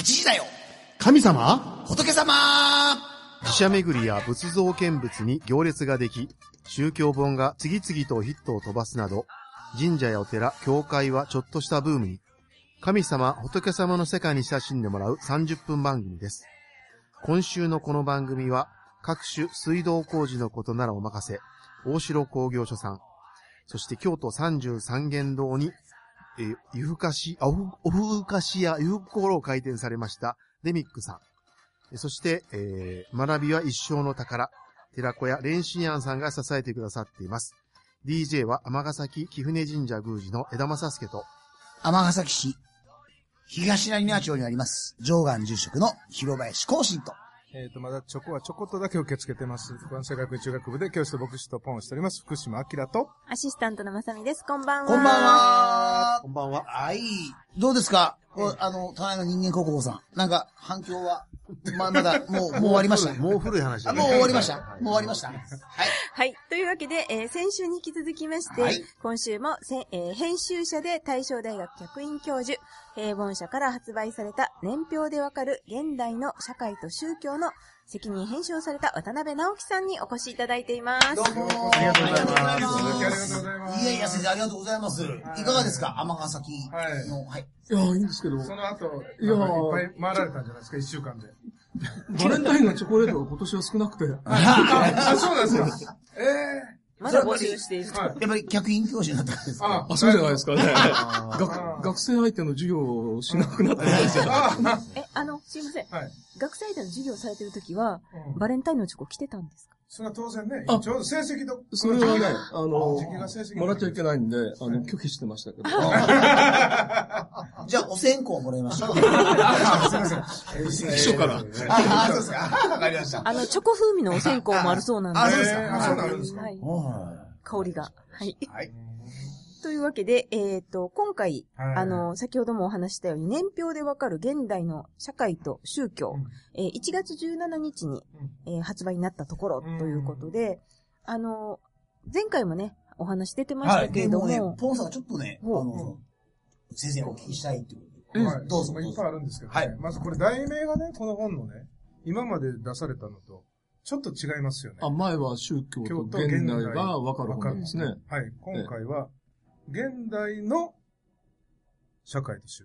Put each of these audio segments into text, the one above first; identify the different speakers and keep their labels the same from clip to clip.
Speaker 1: 8時だよ。
Speaker 2: 神様？
Speaker 1: 仏様。
Speaker 3: 寺社巡りや仏像見物に行列ができ、宗教本が次々とヒットを飛ばすなど、神社やお寺、教会はちょっとしたブームに、神様、仏様の世界に親しんでもらう30分番組です。今週のこの番組は、各種水道工事のことならお任せ、大城工業所さん、そして京都33元堂に、えー、湯ふかし、あ、おふおふかしや湯ふころを開店されました、デミックさん。そして、えー、学びは一生の宝、寺子屋蓮心庵さんが支えてくださっています。DJ は尼崎貴船神社宮司の枝正助と、
Speaker 1: 尼崎市、東成庭町にあります、上岸住職の広林光信と、
Speaker 4: えっ、と、まだチョコはちょこっとだけ受け付けてます。関西学院中学部で教師と牧師とポンをしております。福島明と。
Speaker 5: アシスタントのまさみです。こんばんは。
Speaker 1: こんばん。は
Speaker 3: こんばんは。
Speaker 1: はい。どうですか？こうあの、隣の人間国宝さん。なんか、反響は、ま、まだ、もう、もう終わりました？
Speaker 3: もう古い話だね
Speaker 1: あもう終わりました？もう終わりました？はい。
Speaker 5: はい。というわけで、えー先週に引き続きまして、
Speaker 1: はい
Speaker 5: 今週もせん、えー編集者で大正大学客員教授、平凡社から発売された年表でわかる現代の社会と宗教の責任編集をされた渡辺直樹さんにお越しいただいています。
Speaker 1: どうも。
Speaker 4: ありがとうございます。
Speaker 1: ありがとうござい
Speaker 4: ありがとうございます
Speaker 1: いやいや、先生、ありがとうございます。い。かがですか？尼崎の、はい。
Speaker 2: い。や、いいんですけど、
Speaker 4: その後、
Speaker 2: いや
Speaker 4: いっぱい回られたんじゃないですか、一週間で。
Speaker 2: バレンタインのチョコレートが今年は少なくて、
Speaker 4: あ、そうなんですか。え
Speaker 5: まだ募集している
Speaker 4: え。。はい。
Speaker 1: やっぱり客員教師になったからですか？
Speaker 4: あ
Speaker 2: あ、そうじゃないですかね。
Speaker 4: あ
Speaker 2: 学学生相手の授業をしなくなったんですよ。
Speaker 4: あ
Speaker 5: え、あの、すいません。
Speaker 4: はい。
Speaker 5: 学生での授業されてる時は、
Speaker 4: うん
Speaker 5: バレンタインのチョコ来てたんですか？
Speaker 4: それは当然ね、
Speaker 2: あ
Speaker 4: ちょうど成績と、
Speaker 2: それはね、あの
Speaker 4: 時期が成績、
Speaker 2: もらっちゃいけないんで、あの、拒否してましたけど。
Speaker 1: じゃあ、お線香もらいましょう。
Speaker 4: すいません。
Speaker 2: 秘書から。
Speaker 1: ああ、そうですか。わかりました。
Speaker 5: あの、チョコ風味のお線香もあるそうなんで。
Speaker 1: あそうですか
Speaker 4: そうなんですか
Speaker 5: はい。
Speaker 1: は
Speaker 5: 香りが。はい。
Speaker 1: い。はい。
Speaker 5: というわけで、えっ、と、今回、
Speaker 4: はい
Speaker 5: あの、先ほどもお話ししたように、年表でわかる現代の社会と宗教、
Speaker 4: うん
Speaker 5: えー1月17日に、えー発売になったところということで、あの、前回もね、お話出てまし
Speaker 1: はい。で、
Speaker 5: たけれども、
Speaker 1: もうね、ポンさんがちょっとね、あの、先生にお聞きしたいっていうことで。
Speaker 4: はい。
Speaker 1: どうぞ
Speaker 4: まあいっぱいあるんですけどね。
Speaker 1: はい
Speaker 4: まずこれ題名がね、この本のね、今まで出されたのと、ちょっと違いますよね。
Speaker 2: あ、前は宗教と現代が分かる本ですね。
Speaker 4: はい。今回は、現代の社会と宗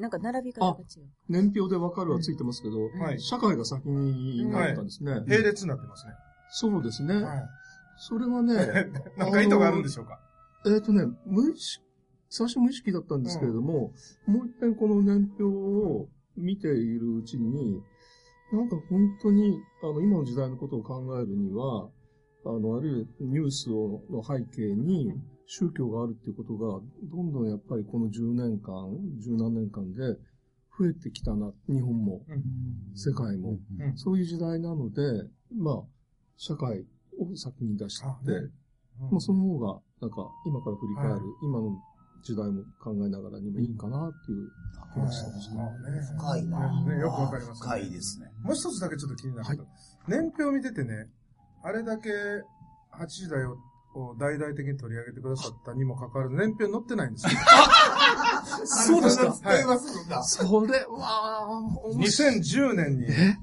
Speaker 5: なんか並び方が違う。
Speaker 2: 年表で分かるはついてますけど、
Speaker 4: 教。はい。
Speaker 2: 社会が先になったんですね。
Speaker 4: 並列になってますね。
Speaker 2: そうですね。
Speaker 4: はい。
Speaker 2: それはね、
Speaker 4: なんか意図があるんでしょうか？
Speaker 2: えっ、とね、無意識、最初無意識だったんですけれども、もう一遍この年表を見ているうちに、なんか本当に、あの、今の時代のことを考えるには、あの、あるいはニュースをの背景に宗教があるっていうことが、どんどんやっぱりこの10年間、十何年間で増えてきたな、日本も、世界も。
Speaker 4: うん。
Speaker 2: そういう時代なので、まあ、社会を先に出して、まあ、その方が、なんか、今から振り返る、
Speaker 4: はい。
Speaker 2: 今の時代も考えながらにもいいかなっていう気がしてましたね。
Speaker 1: 深いな
Speaker 4: ねねよくわかりますね
Speaker 1: 深いですね。
Speaker 4: もう一つだけちょっと気になること。年表見ててね、あれだけ8時だよを大々的に取り上げてくださったにもかかわらず、年表に載ってないんですよ。
Speaker 2: そうですか
Speaker 4: はい。
Speaker 2: それは、面白い。
Speaker 4: 2010年に、
Speaker 2: え？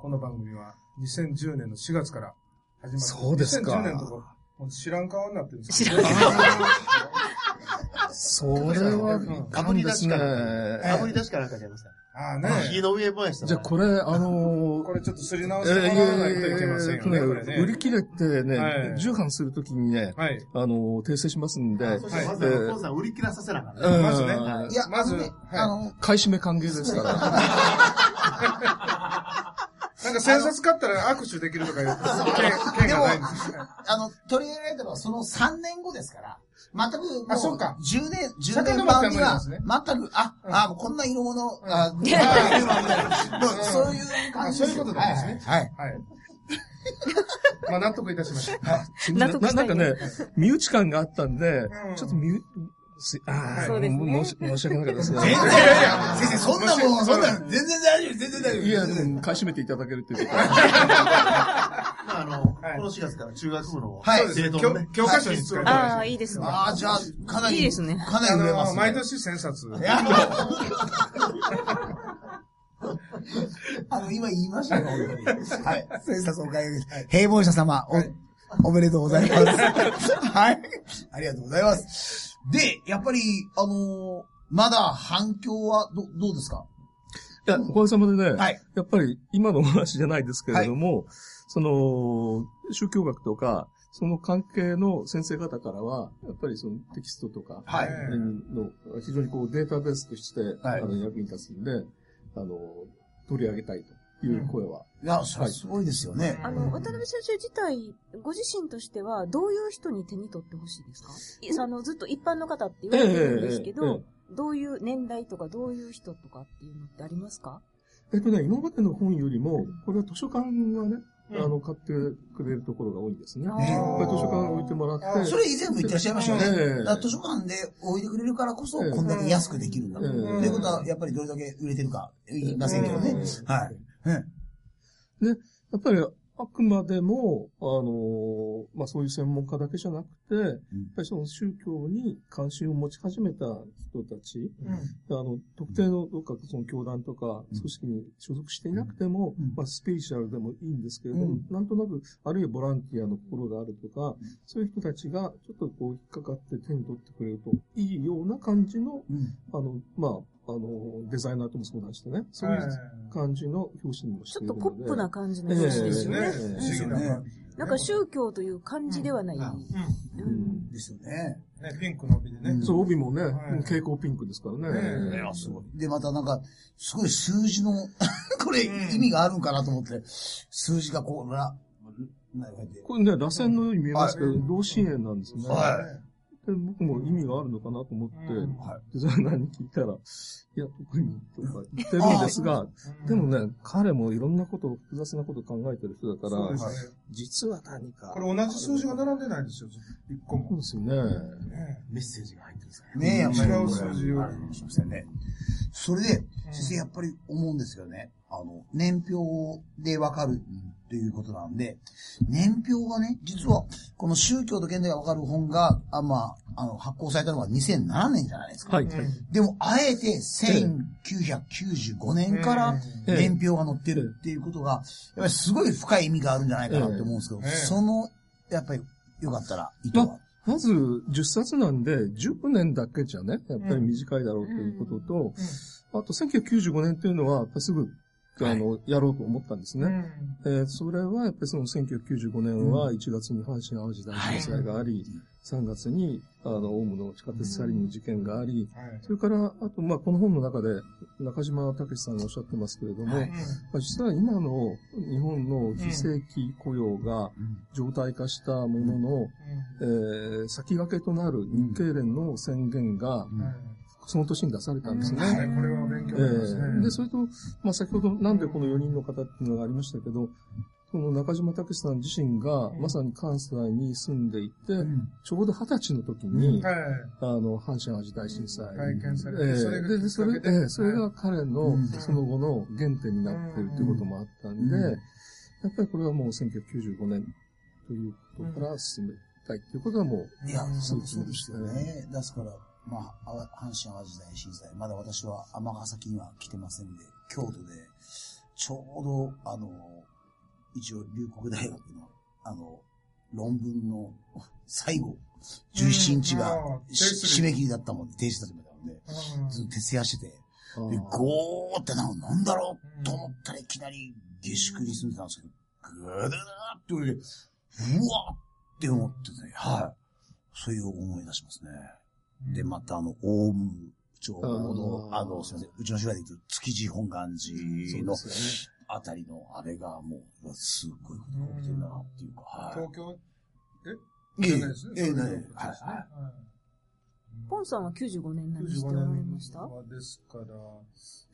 Speaker 4: この番組は2010年の4月から始まって、
Speaker 2: そうですか
Speaker 4: 2010年のとこ、もう知らん顔になってるんですけど。
Speaker 2: それは、
Speaker 3: かぶり出しかなんか、
Speaker 2: ね
Speaker 3: かぶり出しかなんかじゃいますか。
Speaker 4: ああね。
Speaker 3: 火の上ぼやした
Speaker 2: じゃあこれ、あのー
Speaker 4: これちょっとすり直
Speaker 2: え
Speaker 4: してもらわないと
Speaker 2: ー
Speaker 4: いけませんよね、
Speaker 2: えー
Speaker 4: これね。
Speaker 2: 売り切れてね、
Speaker 4: はい
Speaker 2: 重版するときにね、
Speaker 4: はい。
Speaker 2: あのー訂正しますんで、
Speaker 3: そしてまず
Speaker 2: えー
Speaker 3: は、コンさん売り切らさせながらね。
Speaker 2: うん
Speaker 4: まずね
Speaker 1: いや、
Speaker 4: まず
Speaker 1: あのね
Speaker 4: はい
Speaker 1: あの、
Speaker 2: 買い占め歓迎ですから。
Speaker 4: なんか千冊買ったら握手できるとかいう権権がないんですよね。
Speaker 1: あの、取り上げられたのはその3年後ですから、全くもう、
Speaker 4: あそうか
Speaker 1: 10年、10
Speaker 4: 遡って
Speaker 1: 年版には、全く、あ、
Speaker 4: うん
Speaker 1: あ、もうこんな色物、あ、そういう感じ
Speaker 4: あそういうことなんですね
Speaker 1: はい。はい。
Speaker 4: はい。まあ納得いたしました。
Speaker 5: 納得したい
Speaker 2: ななんかね、身内感があったんで、
Speaker 4: うん
Speaker 2: ちょっと身ああ、
Speaker 5: そうですね
Speaker 2: も申し申し訳なかったですね。
Speaker 1: 全然、いやいや、先生、そんなもん、そんな、全然大丈夫、全然大丈夫。
Speaker 2: いや、でも、買い占めていただけるっていうこと
Speaker 3: まあ、あの、
Speaker 4: はい
Speaker 3: この4月から中学部の
Speaker 1: はい
Speaker 3: 生徒のね、
Speaker 4: 教科書に使う。
Speaker 5: ああ、いいですね。
Speaker 1: ああ、じゃあ、かなり、
Speaker 5: いいですね
Speaker 1: かな
Speaker 4: あ
Speaker 1: り売れますね。
Speaker 4: の、毎年千冊。
Speaker 1: いや、あの、今言いましたよ、本当に。はい。先生、おかげで。平凡者様、お、おめでとうございます。はい。ありがとうございます。で、やっぱり、あのーまだ反響はど、どうですか？
Speaker 2: いや、おかげさまでね、
Speaker 1: はい。
Speaker 2: やっぱり今のお話じゃないですけれども、その、宗教学とか、その関係の先生方からは、やっぱりそのテキストとか、
Speaker 1: はい。
Speaker 2: の非常にこうデータベースとして、
Speaker 1: はい。
Speaker 2: あの役に立つんで、あの、取り上げたいという声は、
Speaker 1: いや、それはすごいですよね。
Speaker 5: あの、渡辺先生自体、ご自身としては、どういう人に手に取ってほしいですか？いあの、ずっと一般の方って言われてるんですけ
Speaker 2: えええ
Speaker 5: ど
Speaker 2: え、
Speaker 5: どういう年代とか、どういう人とかっていうのってありますか？
Speaker 2: えっとね、今までの本よりも、これは図書館がね、
Speaker 4: うん
Speaker 2: あの、買ってくれるところが多いんですね。やっぱり図書館置いてもらって、
Speaker 1: それ以前も言ってらっしゃいましたよね。図書館で置いてくれるからこそ、
Speaker 2: ええ
Speaker 1: こんだけ安くできるんだ。と
Speaker 2: ええ
Speaker 1: いうことは、やっぱりどれだけ売れてるか言いませんけどね。はい。うん
Speaker 2: やっぱりあくまでも、あの、まあ、そういう専門家だけじゃなくて、やっぱりその宗教に関心を持ち始めた人たち、あの、特定のどっかその教団とか組織に所属していなくても、
Speaker 1: うん。
Speaker 2: まあ、スピリチュアルでもいいんですけれども、
Speaker 1: うん。
Speaker 2: なんとなく、あるいはボランティアの心があるとか、そういう人たちがちょっとこう引っかかって手に取ってくれるといいような感じの、
Speaker 1: うん。
Speaker 2: あの、まあ、あの、デザイナーとも相談してね、そういう感じの表紙にもしているので。
Speaker 5: ちょっとポップな感じの表紙ですよね。
Speaker 2: ええ
Speaker 4: 不思議な
Speaker 5: んか宗教という感じではない。
Speaker 1: うんですよね。
Speaker 4: ね、ピンクの帯でね。
Speaker 1: うん
Speaker 2: そう、帯もね、
Speaker 4: はい
Speaker 2: 蛍光ピンクですからね。
Speaker 1: すごい。で、またなんか、すごい数字の、これ意味があるんかなと思って、数字がこう、ら、なんかこうやって
Speaker 2: これね、螺旋のように見えますけど、
Speaker 1: はい
Speaker 2: 同心円なんですね。
Speaker 1: は
Speaker 2: で僕も意味があるのかなと思って、
Speaker 4: うん
Speaker 1: はい。
Speaker 2: デザイナーに聞いたら、いや、特にとか言ってるんですが、でもね、彼もいろんなこと、複雑なことを考えてる人だから。実は何か。
Speaker 4: これ同じ数字が並んでないんですよ、一個も。
Speaker 2: そうですよね。
Speaker 4: ね
Speaker 3: メッセージが入ってるんですか
Speaker 1: ねえ、やっぱり。
Speaker 4: 違う数字を。
Speaker 1: それで、先生やっぱり思うんですよね。あの、年表でわかるということなんで、年表がね、実は、この宗教と現代がわかる本が、あまあ、あの、発行されたのが2007年じゃないですか。
Speaker 2: はい。
Speaker 1: でも、あえて1995年から
Speaker 2: ええ。
Speaker 1: 年表が載ってるっていうことが、やっぱりすごい深い意味があるんじゃないかなって思うんですけど、
Speaker 4: ええ。
Speaker 1: その、やっぱり、よかったら、意図は？
Speaker 2: まず、10冊なんで、10年だけじゃね、やっぱり短いだろうということと、あと1995年というのは、やっぱりすぐ、あの、やろうと思ったんですね。えーそれはやっぱりその1995年は1月に阪神淡路大震災があり、3月にあの、オウムの地下鉄サリンの事件があり、それから、あと、まあ、この本の中で中島武さんがおっしゃってますけれども、
Speaker 1: はい。
Speaker 2: まあ、実は今の日本の非正規雇用が常態化したものの、えー先駆けとなる日経連の宣言が、その年に出されたんですね。
Speaker 4: はいこれは勉強になります
Speaker 2: ええ。
Speaker 4: ね。
Speaker 2: で、それと、まあ、先ほどなんでこの4人の方っていうのがありましたけど、この中島武さん自身が、まさに関西に住んでいて、ちょうど二十歳の時に、
Speaker 4: はい。
Speaker 2: あの、阪神淡路大震災。
Speaker 4: 体験されて、
Speaker 2: えで、それ、それが彼の
Speaker 1: うん。
Speaker 2: その後の原点になってるっていうこともあったんで、
Speaker 1: うん。
Speaker 2: やっぱりこれはもう1995年ということから進めたいっていうことはもう、
Speaker 1: いや、
Speaker 2: そ
Speaker 1: そうで
Speaker 2: そうです
Speaker 1: ね。ですから、まあ、あ阪神淡路大震災、まだ私は尼崎には来てませんで、京都で、ちょうど、あの、一応、龍谷大学の、あの、論文の最後、17日が
Speaker 4: うん
Speaker 1: し締め切りだったもんで、停止だったもんで、ずっと徹夜してて、
Speaker 2: あ
Speaker 1: で、
Speaker 2: ー
Speaker 1: ゴーってな、なんだろうと思ったらいきなり下宿に住んでたんですけど、ぐーって言われて、うわって思ってね、はい。そういう思い出しますね。で、またあの、オウム、ちょうど、
Speaker 2: あ
Speaker 1: の、すみません、うちの芝居で言うと、築地本願寺のあたりの、あれがもう、すっごいことが起きてるなっていうか、はい。
Speaker 4: 東京？
Speaker 1: え？
Speaker 4: じゃないですね。
Speaker 1: ええ、はい。
Speaker 5: ポンさんは95年何してお
Speaker 4: 95
Speaker 5: られました？
Speaker 4: ですから、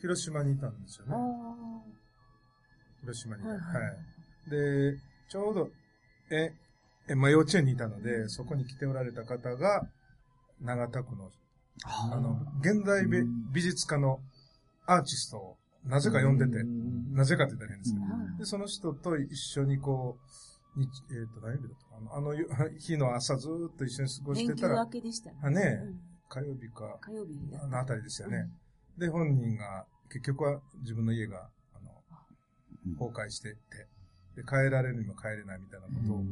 Speaker 4: 広島にいたんですよね。
Speaker 5: あ
Speaker 4: 広島にいた。
Speaker 5: は
Speaker 4: はいい。
Speaker 5: はい。
Speaker 4: で、ちょうど、え、え、まあ、幼稚園にいたので、そこに来ておられた方が、長田区の、あの、現代美術家のアーティストを、なぜか呼んでて、なぜかって言ったら変ですけど、
Speaker 5: うん。
Speaker 4: で、その人と一緒にこう、にえっ、と、何曜日だったかな。あのよ 日の朝ずーっと一緒に過ごして
Speaker 5: 連休
Speaker 4: たら
Speaker 5: 明、けでしたね。
Speaker 4: あね
Speaker 5: うん。
Speaker 4: 火曜日か、
Speaker 5: 火曜日だ
Speaker 4: あのあたりですよね。で、本人が、結局は自分の家が、あ崩壊してって、で、帰られるにも帰れないみたいなことを。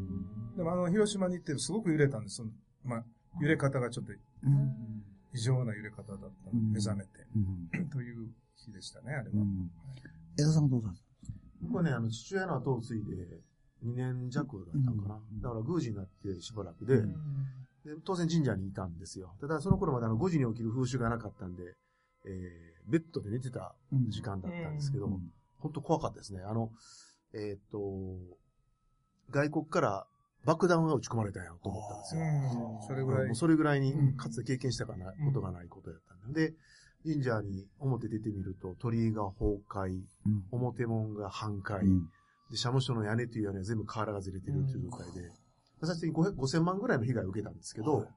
Speaker 4: でもあの、広島に行ってすごく揺れたんです。そのまあ、揺れ方がちょっと
Speaker 1: うん
Speaker 4: 異常な揺れ方だったので
Speaker 1: うん
Speaker 4: 目覚めて、
Speaker 1: うん。
Speaker 4: という日でしたね、あれは。
Speaker 1: うん。江田さんはどうだった
Speaker 3: 僕はね、あの、父親の後を継いで2年弱だったのかな。
Speaker 1: うん。
Speaker 3: だから宮司になってしばらくで、
Speaker 1: うん。
Speaker 3: で当然神社にいたんですよ。ただその頃まであの5時に起きる風習がなかったんで、えー、ベッドで寝てた時間だったんですけど、
Speaker 1: うん。
Speaker 3: 本当怖かったですね。あの、えーっと、外国から爆弾が撃ち込まれたんやと思ったんですよ。
Speaker 4: うん。それぐらい。
Speaker 3: それぐらいに
Speaker 4: うん。
Speaker 3: かつて経験したかなことがないことやったん。で、で、神社に表出てみると鳥居が崩壊、
Speaker 1: うん。
Speaker 3: 表門が半壊、
Speaker 1: うん。
Speaker 3: で、社務所の屋根という屋根は全部瓦がずれてるという状態で、最終的に500 5000万ぐらいの被害を受けたんですけど、
Speaker 1: はい。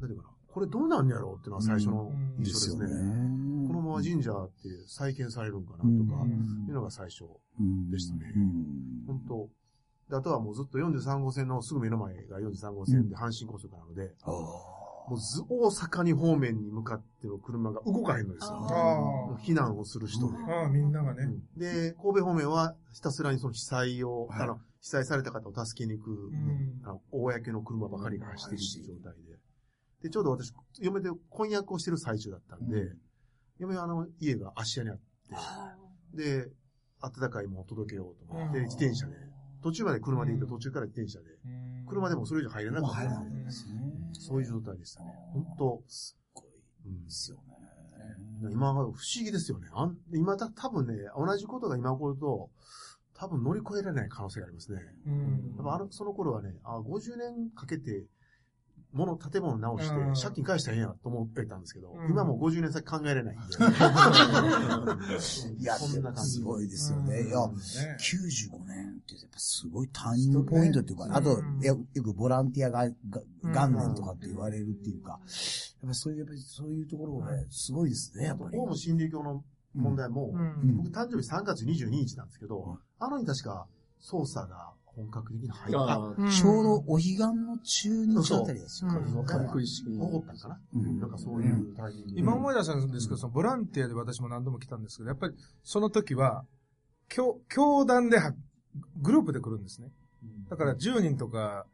Speaker 3: なんていうかな、これどうなんやろうっていうのは最初の
Speaker 4: うん。
Speaker 3: 印象ですね。
Speaker 1: ね。
Speaker 3: このまま神社って再建されるんかなとか、
Speaker 1: うん。
Speaker 3: いうのが最初。
Speaker 1: うん。
Speaker 3: でしたね。
Speaker 1: うん。
Speaker 3: 本当であとはもうずっと43号線のすぐ目の前が43号線で阪神高速なので、
Speaker 1: あー。
Speaker 3: もうず大阪に方面に向かっての車が動かへんのですよ。避難をする人。で。
Speaker 4: ああ、みんながね。
Speaker 3: うん。で、神戸方面はひたすらにその被災を、
Speaker 1: はい。
Speaker 3: あの、被災された方を助けに行く、
Speaker 4: ん。
Speaker 3: あの公の車ばかりが走っている状態で。で、ちょうど私、嫁で婚約をしてる最中だったんで、
Speaker 1: うん。
Speaker 3: 嫁はあの、家が芦屋にあって、
Speaker 5: あ
Speaker 3: で、温かいものを届けようと思って、
Speaker 4: うん。
Speaker 3: 自転車で、途中まで車で行って途中から自転車で、車でもそれ以上入れなかった
Speaker 1: なね。
Speaker 3: そういう状態でしたね。本当
Speaker 1: すっごい
Speaker 3: うん
Speaker 1: ですよね。
Speaker 3: 今、不思議ですよね。あん今た、多分ね、同じことが今起こると、多分乗り越えられない可能性がありますね。
Speaker 4: うん
Speaker 3: やっぱあの、その頃はね、あ50年かけて、物、建物直して
Speaker 4: うん、
Speaker 3: 借金返したらええんやと思ってたんですけど、
Speaker 4: うん。
Speaker 3: 今もう50年先考えれないんで。
Speaker 1: いや、
Speaker 3: そんな感じ。
Speaker 1: すごいですよね。いや、
Speaker 4: ね。
Speaker 1: 95年ってやっぱすごいターニングポイントっていうか、あと、
Speaker 4: うん
Speaker 1: よよくボランティアがが
Speaker 4: うん
Speaker 1: 元年とかって言われるっていうか、やっぱそういう、やっぱりそういうところがね、すごいですね、やっぱり。
Speaker 3: オウム真理教の問題も、
Speaker 4: うん。
Speaker 3: 僕誕生日3月22日なんですけど、あの日確か捜査が本格的に入った。
Speaker 1: ちょうどお彼岸の中日あたりですよ。
Speaker 4: そう
Speaker 2: あ、軽く意識。
Speaker 3: 起こったんかな、
Speaker 1: うん
Speaker 3: なんかそういうタイミングで。
Speaker 4: 今思い出したんですけど、そのボランティアで私も何度も来たんですけど、やっぱりその時は、教、教団では、グループで来るんですね。だから10人とか、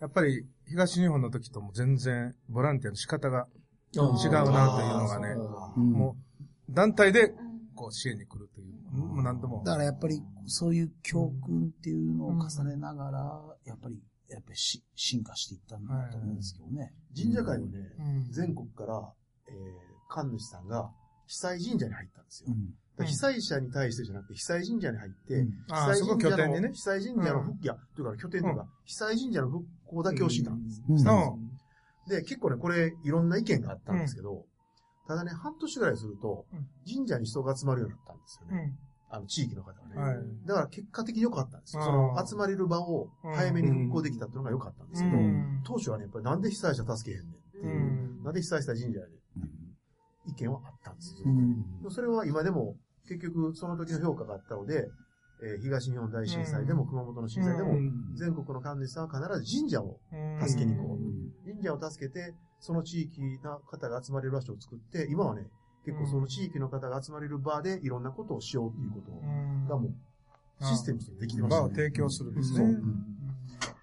Speaker 4: やっぱり東日本の時とも全然ボランティアの仕方が、
Speaker 2: 違う
Speaker 4: なというのがね
Speaker 1: うん
Speaker 4: もう団体でこう支援に来るという、もう何度も。
Speaker 1: だからやっぱり、そういう教訓っていうのを重ねながら、やっぱり、やっぱりし進化していったんだと思うんですけどね。
Speaker 3: 神社会はね、
Speaker 4: うん。
Speaker 3: 全国から、えー、神主さんが被災神社に入ったんですよ。
Speaker 1: うん。
Speaker 3: だから被災者に対してじゃなくて、被災神社に入って、
Speaker 1: うん。
Speaker 3: 被災神社
Speaker 4: 拠点にね。
Speaker 3: の、被。災神社の復、いや、というか拠点とか、被災神社の復興だけをしたんです。
Speaker 1: うん。
Speaker 4: うん。
Speaker 3: で、結構ね、これ、いろんな意見があったんですけど、ただね、半年ぐらいすると
Speaker 4: うん、
Speaker 3: 神社に人が集まるようになったんですよね。
Speaker 4: うん
Speaker 3: あの、地域の方がね。
Speaker 4: はい。
Speaker 3: だから結果的に良かったんですよ。その、集まれる場を早めに復興できたっていうのが良かったんですけど、
Speaker 4: うん。
Speaker 3: 当初はね、やっぱりなんで被災者助けへんねんっていう、
Speaker 4: うん。
Speaker 3: なんで被災した神社やねん意見はあったんですよ。それは今でも、結局その時の評価があったので、えー東日本大震災でも
Speaker 4: うん。
Speaker 3: 熊本の震災でも、
Speaker 4: うん。
Speaker 3: 全国の神主さんは必ず神社を、
Speaker 4: うん。
Speaker 3: 助けに行こ神社を助けて、その地域の方が集まれる場所を作って、今はね、結構その地域の方が集まれる場でいろんなことをしようっていうこと
Speaker 4: うん。
Speaker 3: がもう、システムとしてできてましたね。
Speaker 4: 場を提供するんですね。
Speaker 3: そう。
Speaker 4: うん。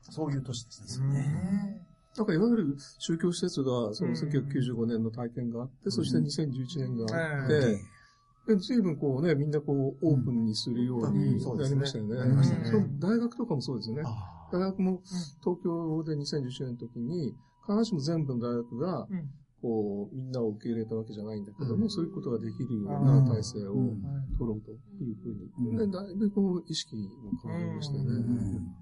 Speaker 3: そういう年ですね。
Speaker 1: ね
Speaker 2: なんかいわゆる宗教施設が、その
Speaker 4: うん
Speaker 2: 1995年の体験があって、そして2011年があっ
Speaker 4: う
Speaker 2: て
Speaker 4: ん、
Speaker 2: で随分こうね、みんんなこう、オープンにするよう
Speaker 3: う
Speaker 2: に
Speaker 3: ん。そうですね。
Speaker 2: なりましたよね。
Speaker 3: なりました
Speaker 4: ね。
Speaker 2: 大学とかもそうですよね。
Speaker 3: あ
Speaker 2: 大学も東京で2011年の時に、必ずしも全部の大学が、
Speaker 4: うん
Speaker 2: こう、みんなを受け入れたわけじゃないんだけども、
Speaker 3: うん。
Speaker 2: そういうことができるよう
Speaker 4: あ
Speaker 2: な
Speaker 4: ー。
Speaker 2: 体制を
Speaker 1: うん。
Speaker 2: 取ろうというふうに。
Speaker 1: うん。
Speaker 2: でだいぶこう、意識も変わりましたよね。
Speaker 1: うん。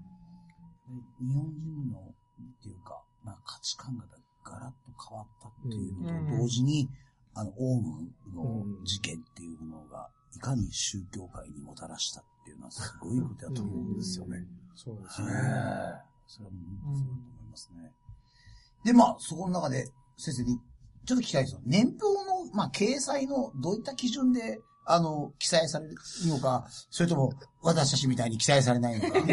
Speaker 1: 日本人の、っていうか、まあ価値観がガラッと変わったっていうの
Speaker 4: うん。
Speaker 1: と同時に、あの、オウムの事件っていうものが、いかに宗教界にもたらしたっていうのはすごいことだと思うんですよね。え
Speaker 4: そうですね。
Speaker 1: えそれはもうそうだと思いますね。で、まあ、そこの中で、先生に、ちょっと聞きたいですよ。年表の、まあ、掲載の、どういった基準で、あの、記載されるのか、それとも、私たちみたいに記載されないのか。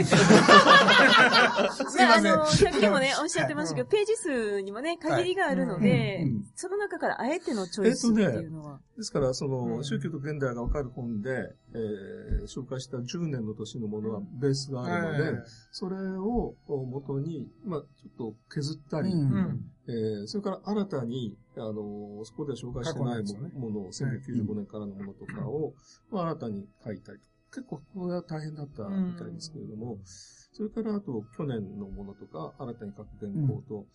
Speaker 4: すいません。
Speaker 5: あの、さっきもね、おっしゃってましたけど、ページ数にもね、限りがあるのでその中からあえてのチョイスっていうのは。
Speaker 2: ですから、その、
Speaker 4: うん。
Speaker 2: 宗教と現代がわかる本で、えー紹介した10年の年のものはベースがあるので、
Speaker 4: はい。
Speaker 2: それを元に、まあちょっと削ったり、
Speaker 1: うん。
Speaker 4: うん。
Speaker 2: えーそれから新たに、あのそこでは紹介してない
Speaker 4: 過去のをね。
Speaker 2: ものを、1995年からのものとかを、まあ新たに書いたりと。結構これは大変だったみたいですけれども、それからあと去年のものとか、新たに書く原稿と、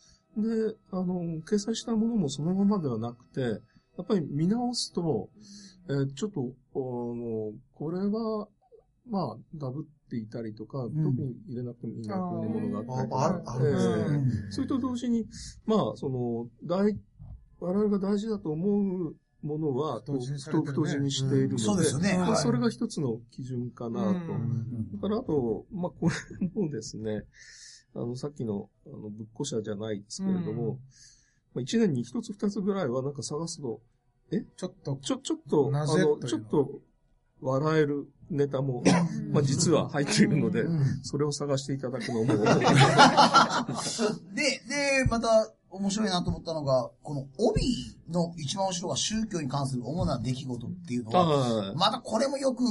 Speaker 2: で、あの、掲載したものもそのままではなくて、やっぱり見直すと、えーちょっと、あの、これは、まあ、ダブっていたりとか、
Speaker 1: ん。
Speaker 2: 特に入れなくてもいいなというものがあったりとか、
Speaker 3: あある
Speaker 2: それと同時に、まあ、その、大、我々が大事だと思うものは、
Speaker 4: 太字に
Speaker 2: しているので、
Speaker 1: そうですよね。
Speaker 2: それが一つの基準かなと。だから、あと、まあ、これもですね、あの、さっきの、あの、ぶっこ者じゃないですけれども、一年に一つ二つぐらいはなんか探すと、
Speaker 4: ちょっと、
Speaker 2: ちょ、ちょっと、あのちょっと、笑えるネタも、まあ、実は入っているので、
Speaker 1: うん。
Speaker 2: それを探していただくのも、
Speaker 1: で、で、また面白いなと思ったのが、この帯の一番後ろが宗教に関する主な出来事っていうのは、またこれもよく、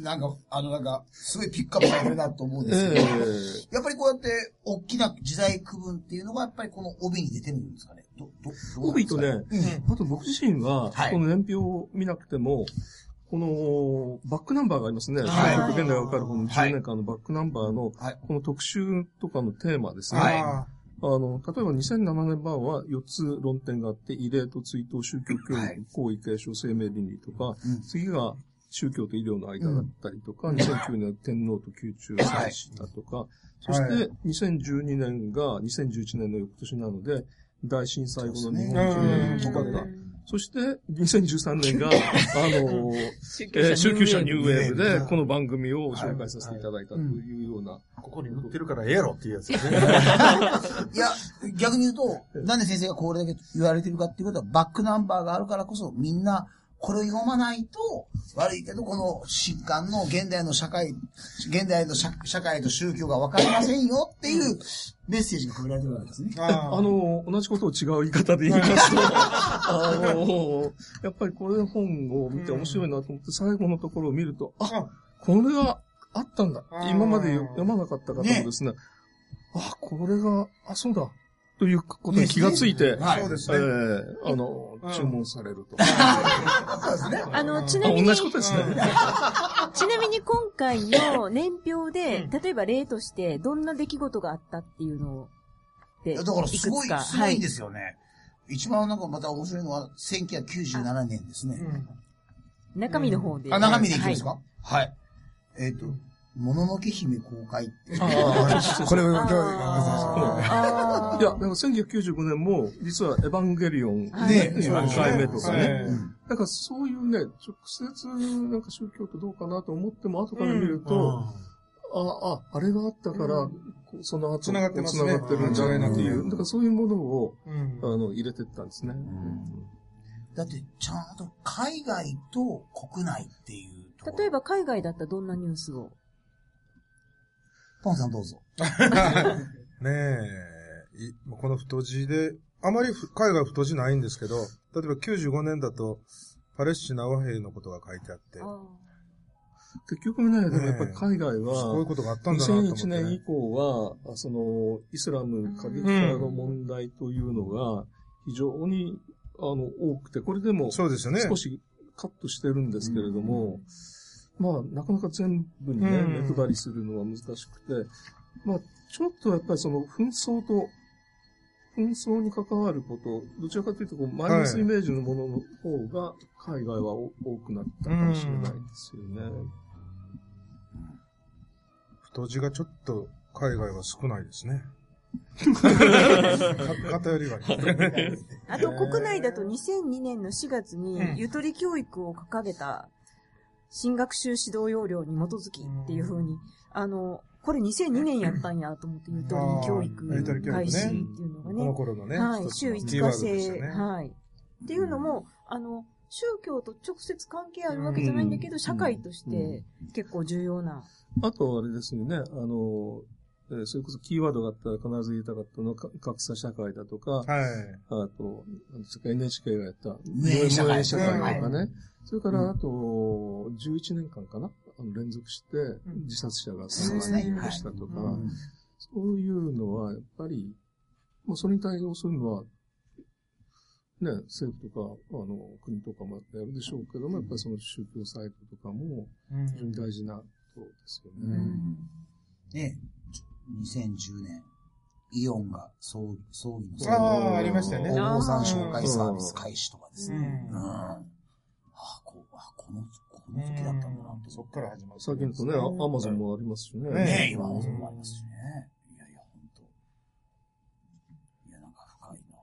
Speaker 1: なんか、あの、なんか、すごいピックアップされてるなと思うんですけど、
Speaker 2: え
Speaker 1: やっぱりこうやって、大きな時代区分っていうのが、やっぱりこの帯に出てるんですかね。ど、ど、どうなんですか
Speaker 2: 帯とね、
Speaker 1: うん。
Speaker 2: あと僕自身は、
Speaker 1: はい。
Speaker 2: この年表を見なくても、このバックナンバーがありますね。
Speaker 1: はい。
Speaker 2: 現代がわかるこの
Speaker 1: はい。
Speaker 2: 10年間のバックナンバーの、
Speaker 1: はい。
Speaker 2: この特集とかのテーマですね。
Speaker 1: はい。
Speaker 4: あ
Speaker 2: あの、例えば2007年版は4つ論点があって、異例と追悼、宗教教育、
Speaker 1: はい。
Speaker 2: 行為継承、生命倫理とか、
Speaker 1: うん。
Speaker 2: 次が宗教と医療の間だったりとか、2009年天皇と宮中祭祀だとか、そして2012年が2011年の翌年なので、大震災後の日本中年の生き方。そして、2013年が、あの、えー宗教者ニューウェーブで、この番組を紹介させていただいたというような、
Speaker 3: ここに塗ってるからええやろっていうやつですね。
Speaker 1: いや、逆に言うと、なんで先生がこれだけ言われてるかっていうことは、バックナンバーがあるからこそ、みんな、これを読まないと、悪いけど、この疾患の現代の社会、現代の社社会と宗教が分かりませんよっていうメッセージが込められてるわけですね。
Speaker 4: あ
Speaker 2: あの、同じことを違う言い方で言いますと、あの、やっぱりこれ本を見て面白いなと思って、最後のところを見ると、あ、
Speaker 4: あ、
Speaker 2: これがあったんだ。今まで読まなかった方もですね、あ、これが、あ、そうだ。ということに気がついて、
Speaker 1: はい
Speaker 2: え
Speaker 4: そうですね。
Speaker 2: えあの、
Speaker 4: うん。
Speaker 2: 注文されると。
Speaker 1: そうですね。
Speaker 5: あの、ち
Speaker 2: あ
Speaker 5: なみに、
Speaker 2: 同じことですね。
Speaker 5: ちなみに今回の年表で、
Speaker 4: うん。
Speaker 5: 例えば例として、どんな出来事があったっていうのを、で、
Speaker 1: いやだからすごい、すごいんですよね。一番なんかまた面白いのは、1997年ですね。
Speaker 5: 中身の方で。
Speaker 1: あ、中身でいきます
Speaker 5: は
Speaker 1: かはい。えっと、もののけ姫公開って。
Speaker 2: あ
Speaker 4: これを、どう
Speaker 5: あー。
Speaker 2: いや、だから1995年も、実はエヴァンゲリオン、
Speaker 5: はい。
Speaker 1: ね
Speaker 2: 1回目とかね。
Speaker 4: はい。
Speaker 2: だからそういうね、直接なんか宗教ってどうかなと思っても、後から見ると、あ、あ、あれがあったから、その後、
Speaker 4: 繋がってますね。
Speaker 2: 繋がってるんだっていう、
Speaker 4: うん。
Speaker 2: だからそういうものを、
Speaker 4: うん。
Speaker 2: あの、入れてったんですね。
Speaker 1: だって、ちゃんと海外と国内っていう。
Speaker 5: 例えば海外だったらどんなニュースを？
Speaker 1: ポンさんどうぞ。
Speaker 4: ねえ、いこの太字で、あまりふ海外太字ないんですけど、例えば95年だと、パレスチナ和平のことが書いてあって、
Speaker 2: 結局ね、でもやっぱり海外は、
Speaker 4: こういうことがあったんだなと思って、
Speaker 2: 2001
Speaker 4: ね。
Speaker 2: 年以降は、あその、イスラム過激化の問題というのが、非常に、あの、多くて、これでも、
Speaker 4: そうですよね。
Speaker 2: 少しカットしてるんですけれども、まあ、なかなか全部にね、
Speaker 4: うん
Speaker 2: 目配りするのは難しくて、まあ、ちょっとやっぱりその紛争と、紛争に関わること、どちらかというとこう、マイナスイメージのものの方が、海外は多くなったかもしれないですよね。
Speaker 4: 太字がちょっと海外は少ないですね。か偏りがあ
Speaker 5: と国内だと2002年の4月
Speaker 4: うん
Speaker 5: にゆとり教育を掲げた新学習指導要領に基づきっていう風に、あの、これ2002年やったんやと思ってゆとり教育開始っていうのが
Speaker 4: この
Speaker 5: ね。
Speaker 4: 頃のね、
Speaker 5: はい、週5
Speaker 4: のキーワ
Speaker 5: 日制、
Speaker 4: ね。
Speaker 5: はい。っていうのも、あの、宗教と直接関係あるわけじゃないんだけど、社会として結構重要な。
Speaker 2: あと、あれですよね、あの、えーそれこそキーワードがあったら必ず言いたかったのは、か格差社会だとか、
Speaker 4: はい。
Speaker 2: あと、NHK がやった、
Speaker 1: 無縁社会。
Speaker 2: とか
Speaker 4: は
Speaker 2: ね。それから、あと、11年間かなあの連続して自殺者が
Speaker 1: そうですね。
Speaker 2: 3人したとか、
Speaker 1: うん。
Speaker 2: そういうのは、やっぱり、まあ、それに対応するのは、ね、政府とか、あの、国とかもやるでしょうけども、やっぱりその宗教サイトとかも、
Speaker 4: うん。
Speaker 2: 非常に大事なことですよね。
Speaker 1: うんね、2010年、イオンが葬葬儀の
Speaker 4: ああ、ありましたよね。
Speaker 1: お坊さん紹介サービス開始とかです
Speaker 4: う
Speaker 1: ね。
Speaker 4: ん
Speaker 1: うん。ああ、こう、あこの、この時だったんだなって。
Speaker 4: そっから始まる。
Speaker 2: 最近だとね、アアマゾンもありますしね。
Speaker 4: ね
Speaker 1: ね今もそうもありますしね。いやいや、本当いや、なんか深いな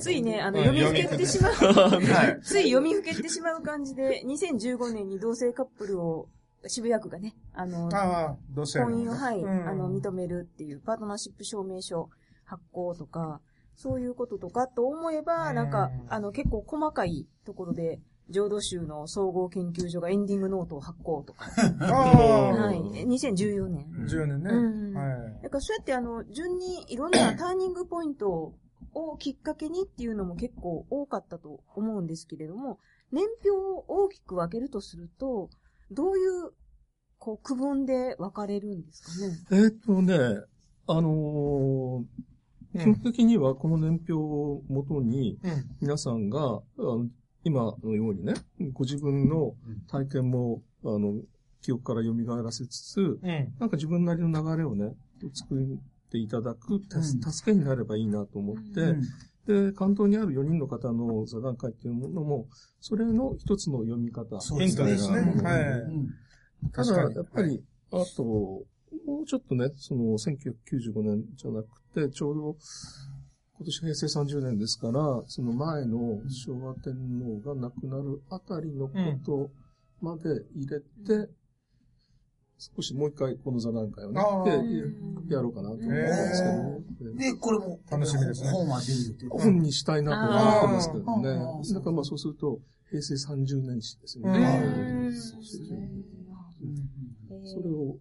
Speaker 5: ついね、あの、
Speaker 4: うん
Speaker 5: 読みふけてしまう。
Speaker 1: はい。
Speaker 5: つい読みふけてしまう感じで、2015年に同性カップルを渋谷区がね、あの、
Speaker 4: あ。
Speaker 5: 婚姻を、はい、
Speaker 4: うん
Speaker 5: あの、認めるっていうパートナーシップ証明書発行とか、そういうこととかと思えば、
Speaker 4: うん
Speaker 5: なんか、あの、結構細かいところで、浄土宗の総合研究所がエンディングノートを発行とか、はい、2014年。
Speaker 4: 10年ね。
Speaker 5: うん
Speaker 4: はい。
Speaker 5: だからそうやってあの、順にいろんなターニングポイントをきっかけにっていうのも結構多かったと思うんですけれども、年表を大きく分けるとすると、どういう、こう、区分で分かれるんですかね？
Speaker 2: えーっとね、あのー基本的にはこの年表をもとに、
Speaker 4: うん。
Speaker 2: 皆さんが、あの今のようにね、ご自分の体験も、あの、記憶から蘇らせつつ、
Speaker 4: うん。
Speaker 2: なんか自分なりの流れをね、作っていただく、助けになればいいなと思って、
Speaker 1: うん
Speaker 2: で、関東にある4人の方の座談会っていうものも、それの一つの読み方。
Speaker 4: ですね。はい。
Speaker 1: うん
Speaker 2: ただ、やっぱり、あと、もうちょっとね、その、1995年じゃなくて、ちょうど、今年平成30年ですから、その前の昭和天皇が亡くなるあたりのことまで入れて、少しもう一回この座談会をねやろうかなと思うんですけどね。で
Speaker 1: で、これも、
Speaker 4: 楽しみですね
Speaker 1: 本は出る予定
Speaker 2: 本にしたいなと思ってますけどね。だからまあそうすると、平成30年史ですね。それを、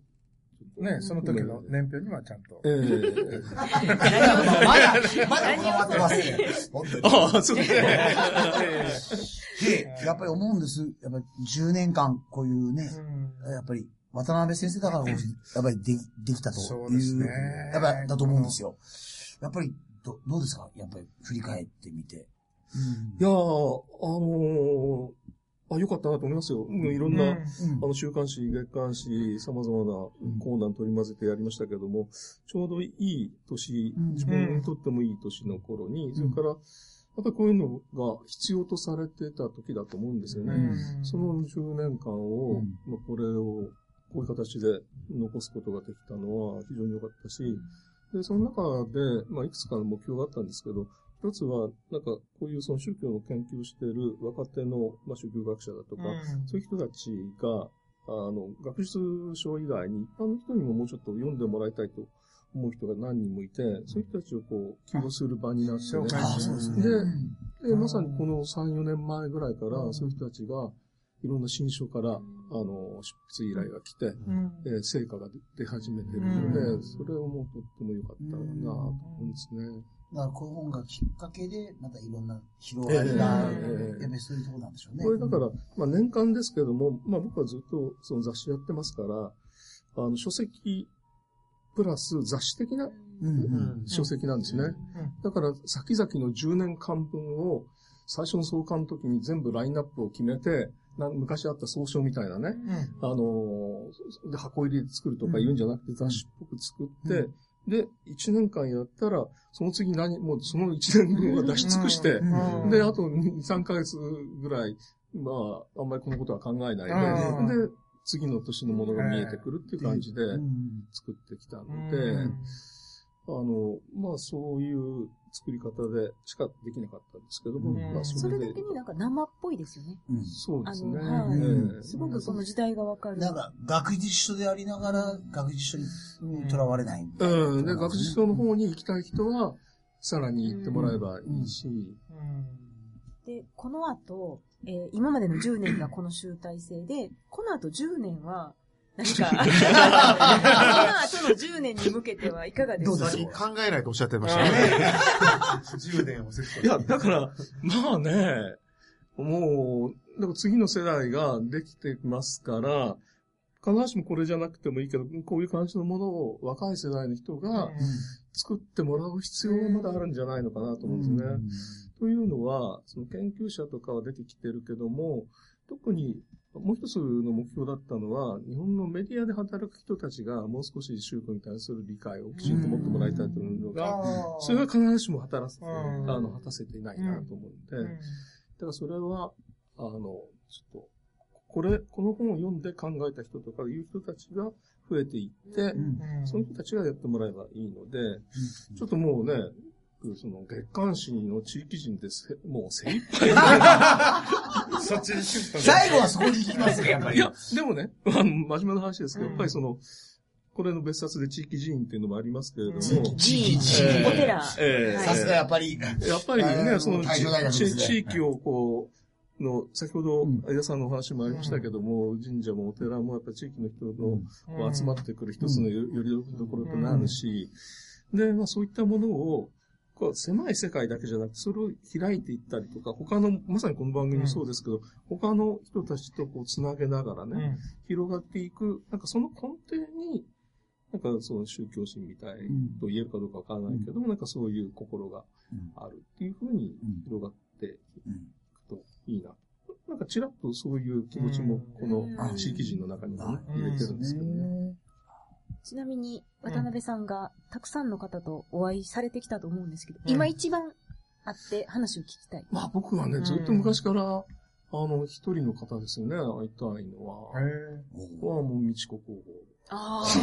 Speaker 4: ね、その時の年表にはちゃんと。
Speaker 2: ええ
Speaker 1: まだ、まだわってますね。
Speaker 2: ああ、そうですね。
Speaker 1: で、やっぱり思うんです。やっぱり10年間こういうね、やっぱり渡辺先生だからこそ、やっぱりできできたという、
Speaker 4: そうですね。
Speaker 1: やっぱりだと思うんですよ。やっぱり、どどうですか？やっぱり振り返ってみて。
Speaker 2: いやー、あのーあ、よかったなと思いますよ。もういろんな、
Speaker 4: うん。
Speaker 1: うん
Speaker 2: あの、週刊誌、月刊誌、様々なコーナー取り混ぜてやりましたけども、ちょうどいい年、
Speaker 1: うん。
Speaker 2: 自分にとってもいい年の頃に、それから、やっぱりこういうのが必要とされてた時だと思うんですよね。
Speaker 4: うん。
Speaker 2: その10年間を、
Speaker 1: うん。
Speaker 2: まあ、これを、こういう形で残すことができたのは非常に良かったし、で、その中で、まあ、いくつかの目標があったんですけど、一つは、なんか、こういうその宗教の研究をしている若手の、まあ、宗教学者だとか、そういう人たちが、あの、学術書以外に一般の人にももうちょっと読んでもらいたいと思う人が何人もいて、そういう人たちをこう、起用する場になってね。
Speaker 1: ね。
Speaker 2: で、まさにこの3、4年前ぐらいから、そういう人たちが、いろんな新書から、あの、執筆依頼が来て、えー成果が出始めてるので、
Speaker 4: うん。
Speaker 2: それをもうとっても良かったなと思うんですね。
Speaker 1: だからこの本がきっかけで、またいろんな広がりが、
Speaker 2: ええ
Speaker 1: やっぱりそういうところなんでしょうね。
Speaker 2: これだから、まあ年間ですけども、まあ僕はずっとその雑誌やってますから、あの書籍プラス雑誌的な
Speaker 1: うん。うん。
Speaker 2: 書籍なんですね。だから先々の10年間分を最初の創刊の時に全部ラインナップを決めて、な昔あった総称みたいなね、あのーで箱入りで作るとか言うんじゃなくて雑誌っぽく作って、
Speaker 1: う
Speaker 2: で、1年間やったら、その次何、もうその1年分は出し尽くして、
Speaker 1: うん。
Speaker 2: で、あと2、3ヶ月ぐらい、まあ、あんまりこのことは考えない
Speaker 4: うん。
Speaker 2: で、で、次の年のものが見えてくるっていう感じで
Speaker 1: うん。
Speaker 2: 作ってきたので、あの、まあそういう作り方でしかできなかったんですけども、
Speaker 1: うん
Speaker 2: まあ
Speaker 5: そ
Speaker 2: それで
Speaker 5: れだけ、になんか生っぽいですよね。
Speaker 1: うん
Speaker 5: あ
Speaker 2: そうですね。
Speaker 5: の、はい。
Speaker 2: ええ
Speaker 5: すごくその時代がわかる。
Speaker 1: なんか、学術書でありながら、学術書にとらわれないみたいな
Speaker 2: うん。で、学術書の方に行きたい人は、さらに行ってもらえばいいし、
Speaker 5: で、この後、えー今までの10年がこの集大成で、この後10年は、何か、この後の10年に向けてはいかがですか？
Speaker 1: どうです
Speaker 3: 先考えないとおっしゃってましたね。10年をセット
Speaker 2: いや、だから、まあね、もう、だから次の世代ができてますから、必ずしもこれじゃなくてもいいけど、こういう感じのものを若い世代の人が作ってもらう必要がまだあるんじゃないのかなと思うんですね。というのは、その研究者とかは出てきてるけども、特にもう一つの目標だったのは、日本のメディアで働く人たちがもう少し宗教に対する理解をきちんと持ってもらいたいというのが、それは必ずしも働せあの、果たせていないなと思うんで、だからそれは、あの、ちょっと、これ、この本を読んで考えた人とかいう人たちが増えていって、
Speaker 1: うん。
Speaker 2: その人たちがやってもらえばいいので、ちょっともうね、その月刊誌の地域人です、もう精一杯。
Speaker 1: 最後はそこに行きますね、やっぱり。
Speaker 2: いや、でもね、あの、真面目な話ですけど、
Speaker 4: うん。
Speaker 2: やっぱりその、これの別冊で地域寺院っていうのもありますけれども、
Speaker 1: 地域
Speaker 5: 寺院
Speaker 1: 地域
Speaker 5: お寺。
Speaker 1: さすがやっぱり、
Speaker 2: やっぱり
Speaker 1: あ
Speaker 2: ね、
Speaker 1: ー
Speaker 2: その地地域をこう、の、先ほど
Speaker 1: うん、
Speaker 2: 相田さんのお話もありましたけども、神社もお寺もやっぱ地域の人の、こう集まってくる一つのよよりどころとなるし、で、まあそういったものを、こう狭い世界だけじゃなくて、それを開いていったりとか、他の、まさにこの番組もそうですけど、他の人たちとこうつなげながらね、広がっていく、なんかその根底に、なんかその宗教心みたいと言えるかどうかわからないけども、なんかそういう心が
Speaker 1: うん
Speaker 2: あるっていうふうに
Speaker 1: うん
Speaker 2: 広がってい
Speaker 1: うん
Speaker 2: くといいな。なんかちらっとそういう気持ちもこの
Speaker 5: うん
Speaker 2: 地域人の中にもね
Speaker 4: うん。
Speaker 2: 入れてるんですけどね。
Speaker 5: ちなみに、渡辺さんがたくさんの方とお会いされてきたと思うんですけど、
Speaker 4: うん
Speaker 5: 今一番会って話を聞きたい。
Speaker 2: まあ僕はね、ずっと昔から、あの、一人の方ですよね、会いたいのは。はもう、みちこ工
Speaker 5: あ
Speaker 4: へ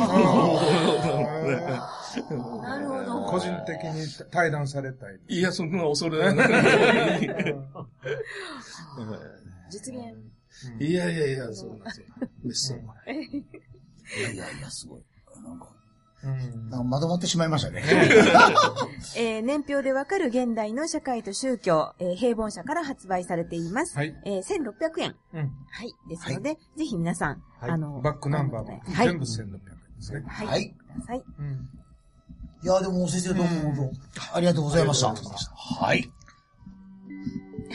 Speaker 5: あ。なるほど。
Speaker 4: 個人的に対談されたい。
Speaker 2: 房。いや、そんな恐れない。
Speaker 5: 実現。
Speaker 2: いやいやいや、そうなんですよ。めっそうもない。
Speaker 1: いやいやいや、すごい。まとまってしまいましたね。
Speaker 5: えー年表でわかる現代の社会と宗教、えー平凡社から発売されています。
Speaker 4: はい。
Speaker 5: えー1600円。
Speaker 4: うん
Speaker 5: はい。ですので、ぜひ皆さん、
Speaker 3: はい
Speaker 5: あの、
Speaker 4: バックナンバーも
Speaker 5: はい。
Speaker 4: 全部1600円ですね。
Speaker 5: はい。
Speaker 1: はい
Speaker 5: ください。
Speaker 4: うん
Speaker 1: いや、でも先生どうも本当、ありがとうございました。はい。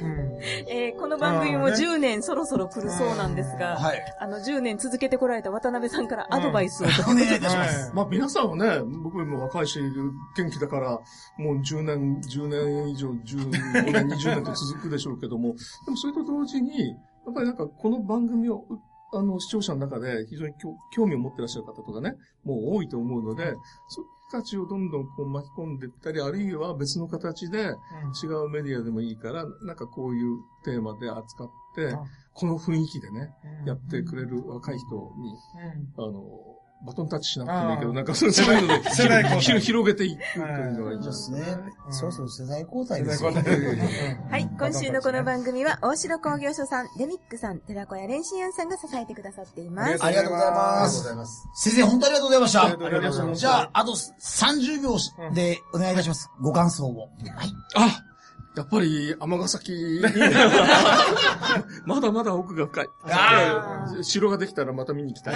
Speaker 4: うん
Speaker 5: えーこの番組も
Speaker 4: あーね
Speaker 5: 10年そろそろ来るそうなんですが、
Speaker 1: はい。
Speaker 5: あの、10年続けてこられた渡辺さんからアドバイスを。
Speaker 1: お願いいたします。
Speaker 4: は
Speaker 2: まあ皆さんはね、僕も若いし、元気だから、もう10年、10年以上、15年、20年と続くでしょうけども、でもそれと同時に、やっぱりなんかこの番組を、あの、視聴者の中で非常に興興味を持ってらっしゃる方とかね、もう多いと思うので、そういう人たちをどんどんこう巻き込んでいったり、あるいは別の形で違うメディアでもいいから、なんかこういうテーマで扱って
Speaker 4: あ、
Speaker 2: この雰囲気でね、
Speaker 4: うん。
Speaker 2: やってくれる若い人に、
Speaker 4: うん。
Speaker 2: あの、バトンタッチしなくてもいいけど、なんかそういうので
Speaker 4: 世代交代
Speaker 2: 広広げていくというのがいい
Speaker 1: ですね。
Speaker 4: うん
Speaker 1: そろそろ世代交代
Speaker 4: 世
Speaker 1: ですよ。
Speaker 4: 代交代
Speaker 5: はい。今週のこの番組は、大城工業所さん、デミックさん、寺子屋蓮心庵さんが支えてくださっています。
Speaker 1: ありがとうございます。
Speaker 3: ざいます。
Speaker 1: 先生、本当ありがとうございました。
Speaker 4: ありがとうございます
Speaker 1: じゃあ、あと30秒でお願いいたします。ご感想を。はい。
Speaker 2: あやっぱり、尼崎、まだまだ奥が深い。城ができたらまた見に行きたい。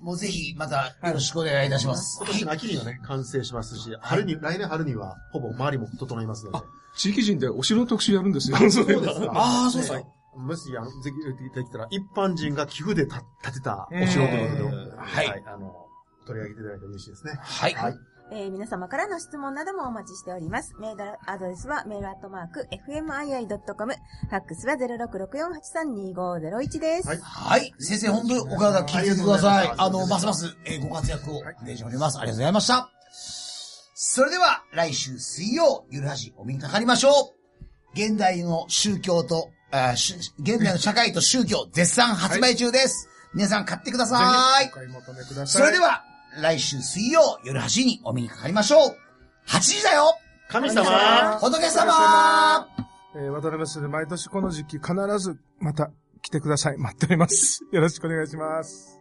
Speaker 1: もうぜひ、またよろしくお願いいたします。
Speaker 3: 今年の秋にはね、完成しますし、春に、来年春には、ほぼ周りも整いますので。
Speaker 2: 地域人でお城の特集やるんですよ。そう
Speaker 3: ですか
Speaker 1: ああ、そうですか。
Speaker 3: もし、あの、ぜひ、できたら、一般人が寄付でた建てたお城ということで、
Speaker 2: うん
Speaker 1: はい
Speaker 3: あの、取り上げていただいて嬉しいですね。
Speaker 1: はい。
Speaker 3: はい
Speaker 5: えー皆様からの質問などもお待ちしております。メールアドレスはメールアットマーク fmii.com。ファックスは0664832501です。
Speaker 3: はい
Speaker 1: はい。先生、本当にお体気をつけてください。あの、ますます、えーご活躍をお願いしております。ありがとうございました。それでは、来週水曜、ゆるはじお見にかかりましょう。現代の宗教と、あ現代の社会と宗教、絶賛発売中です。皆さん買ってください
Speaker 4: お。買い求めください。
Speaker 1: それでは、来週水曜、夜8時にお見にかかりましょう。8時だよ
Speaker 3: 神
Speaker 5: 様
Speaker 1: 仏様
Speaker 4: えー渡辺先生、毎年この時期必ずまた来てください。待っております。よろしくお願いします。